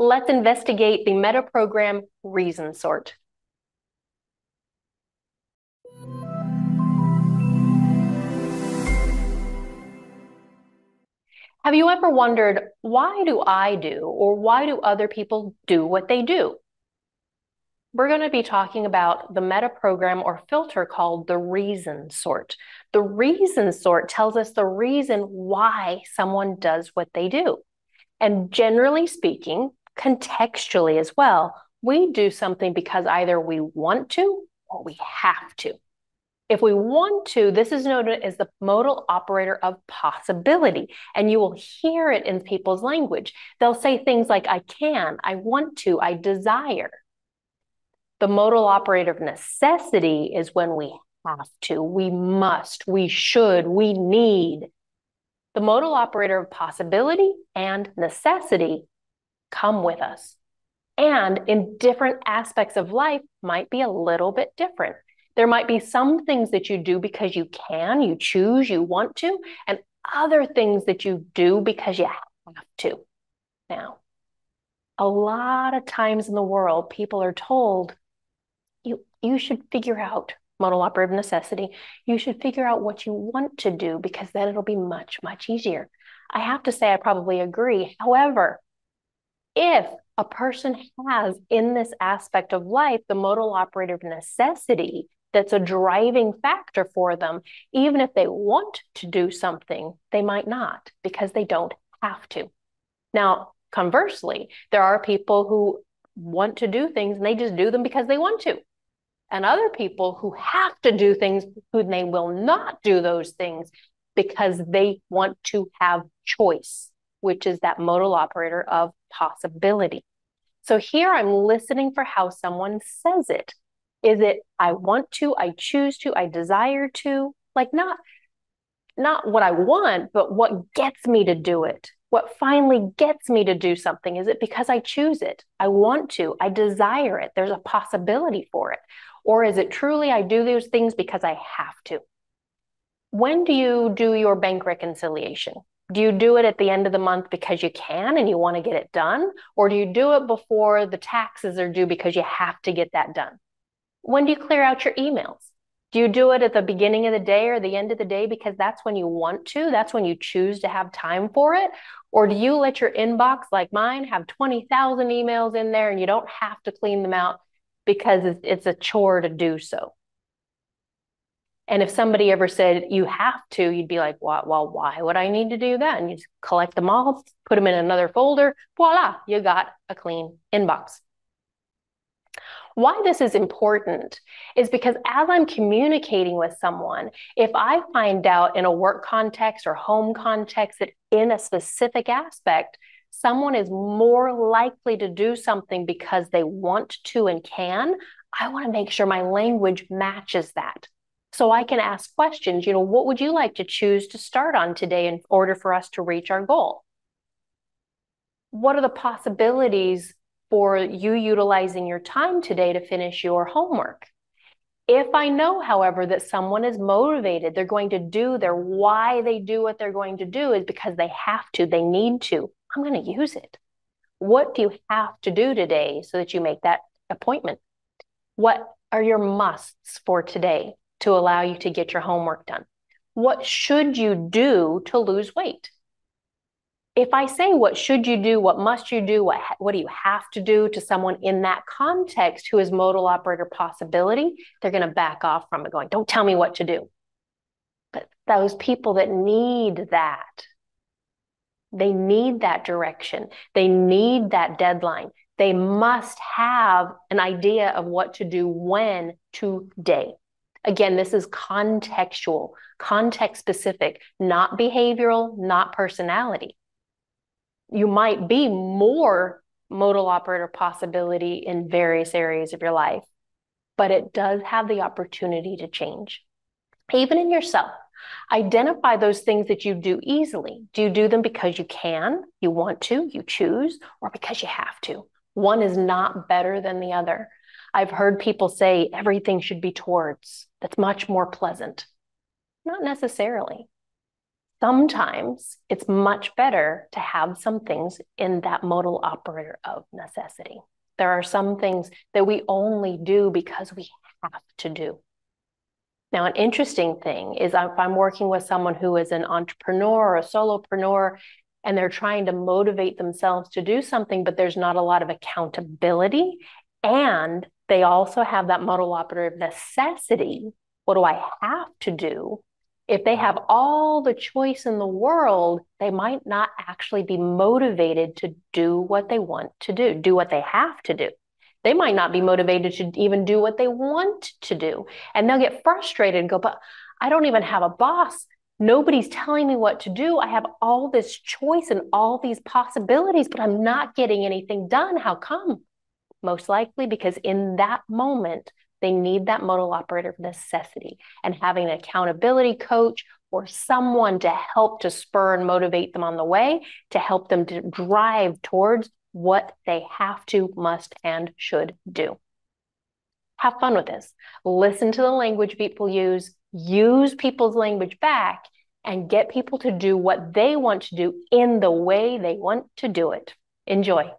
let's investigate the meta program reason sort. Have you ever wondered, why do I do, or why do other people do what they do? We're going to be talking about the meta program or filter called the reason sort. The reason sort tells us the reason why someone does what they do. And generally speaking, contextually as well, we do something because either we want to or we have to. If we want to, this is known as the modal operator of possibility. And you will hear it in people's language. They'll say things like, I can, I want to, I desire. The modal operator of necessity is when we have to, we must, we should, we need. The modal operator of possibility and necessity come with us. And in different aspects of life might be a little bit different. There might be some things that you do because you can, you choose, you want to, and other things that you do because you have to. Now, a lot of times in the world, people are told you you should figure out modal operator of necessity. You should figure out what you want to do because then it'll be much, much easier. I have to say, I probably agree. However, if a person has in this aspect of life the modal operator of necessity that's a driving factor for them. Even if they want to do something, they might not because they don't have to. Now, conversely, there are people who want to do things and they just do them because they want to. And other people who have to do things who they will not do those things because they want to have choice, which is that modal operator of possibility. So here I'm listening for how someone says it. Is it I want to, I choose to, I desire to? Like not not what I want, but what gets me to do it. What finally gets me to do something? Is it because I choose it? I want to, I desire it. There's a possibility for it. Or is it truly I do those things because I have to? When do you do your bank reconciliation? Do you do it at the end of the month because you can and you want to get it done? Or do you do it before the taxes are due because you have to get that done? When do you clear out your emails? Do you do it at the beginning of the day or the end of the day because that's when you want to? That's when you choose to have time for it? Or do you let your inbox, like mine, have 20,000 emails in there and you don't have to clean them out because it's a chore to do so? And if somebody ever said you have to, you'd be like, well, well why would I need to do that? And you just collect them all, put them in another folder, voila, you got a clean inbox. Why this is important is because as I'm communicating with someone, if I find out in a work context or home context that in a specific aspect, someone is more likely to do something because they want to and can, I want to make sure my language matches that. So I can ask questions, you know, what would you like to choose to start on today in order for us to reach our goal? What are the possibilities for you utilizing your time today to finish your homework. If I know, however, that someone is motivated, they're going to do their why they do what they're going to do is because they have to, they need to, I'm going to use it. What do you have to do today so that you make that appointment? What are your musts for today to allow you to get your homework done? What should you do to lose weight? if I say what should you do, what must you do, what what do you have to do to someone in that context who is modal operator possibility, they're going to back off from it, going, "Don't tell me what to do." But those people that need that, they need that direction, they need that deadline. They must have an idea of what to do when today. Again, this is contextual, context specific, not behavioral, not personality you might be more modal operator possibility in various areas of your life, but it does have the opportunity to change. Even in yourself, identify those things that you do easily. Do you do them because you can, you want to, you choose, or because you have to? One is not better than the other. I've heard people say everything should be towards. That's much more pleasant. Not necessarily. sometimes it's much better to have some things in that modal operator of necessity. There are some things that we only do because we have to do. Now, an interesting thing is if I'm working with someone who is an entrepreneur or a solopreneur and they're trying to motivate themselves to do something, but there's not a lot of accountability, and they also have that modal operator of necessity. What do I have to do? if they have all the choice in the world, they might not actually be motivated to do what they want to do, do what they have to do. They might not be motivated to even do what they want to do. And they'll get frustrated and go, but I don't even have a boss. Nobody's telling me what to do. I have all this choice and all these possibilities, but I'm not getting anything done. How come? Most likely because in that moment, they need that modal operator of necessity and having an accountability coach or someone to help to spur and motivate them on the way to help them to drive towards what they have to, must, and should do. Have fun with this. Listen to the language people use, use people's language back, and get people to do what they want to do in the way they want to do it. Enjoy.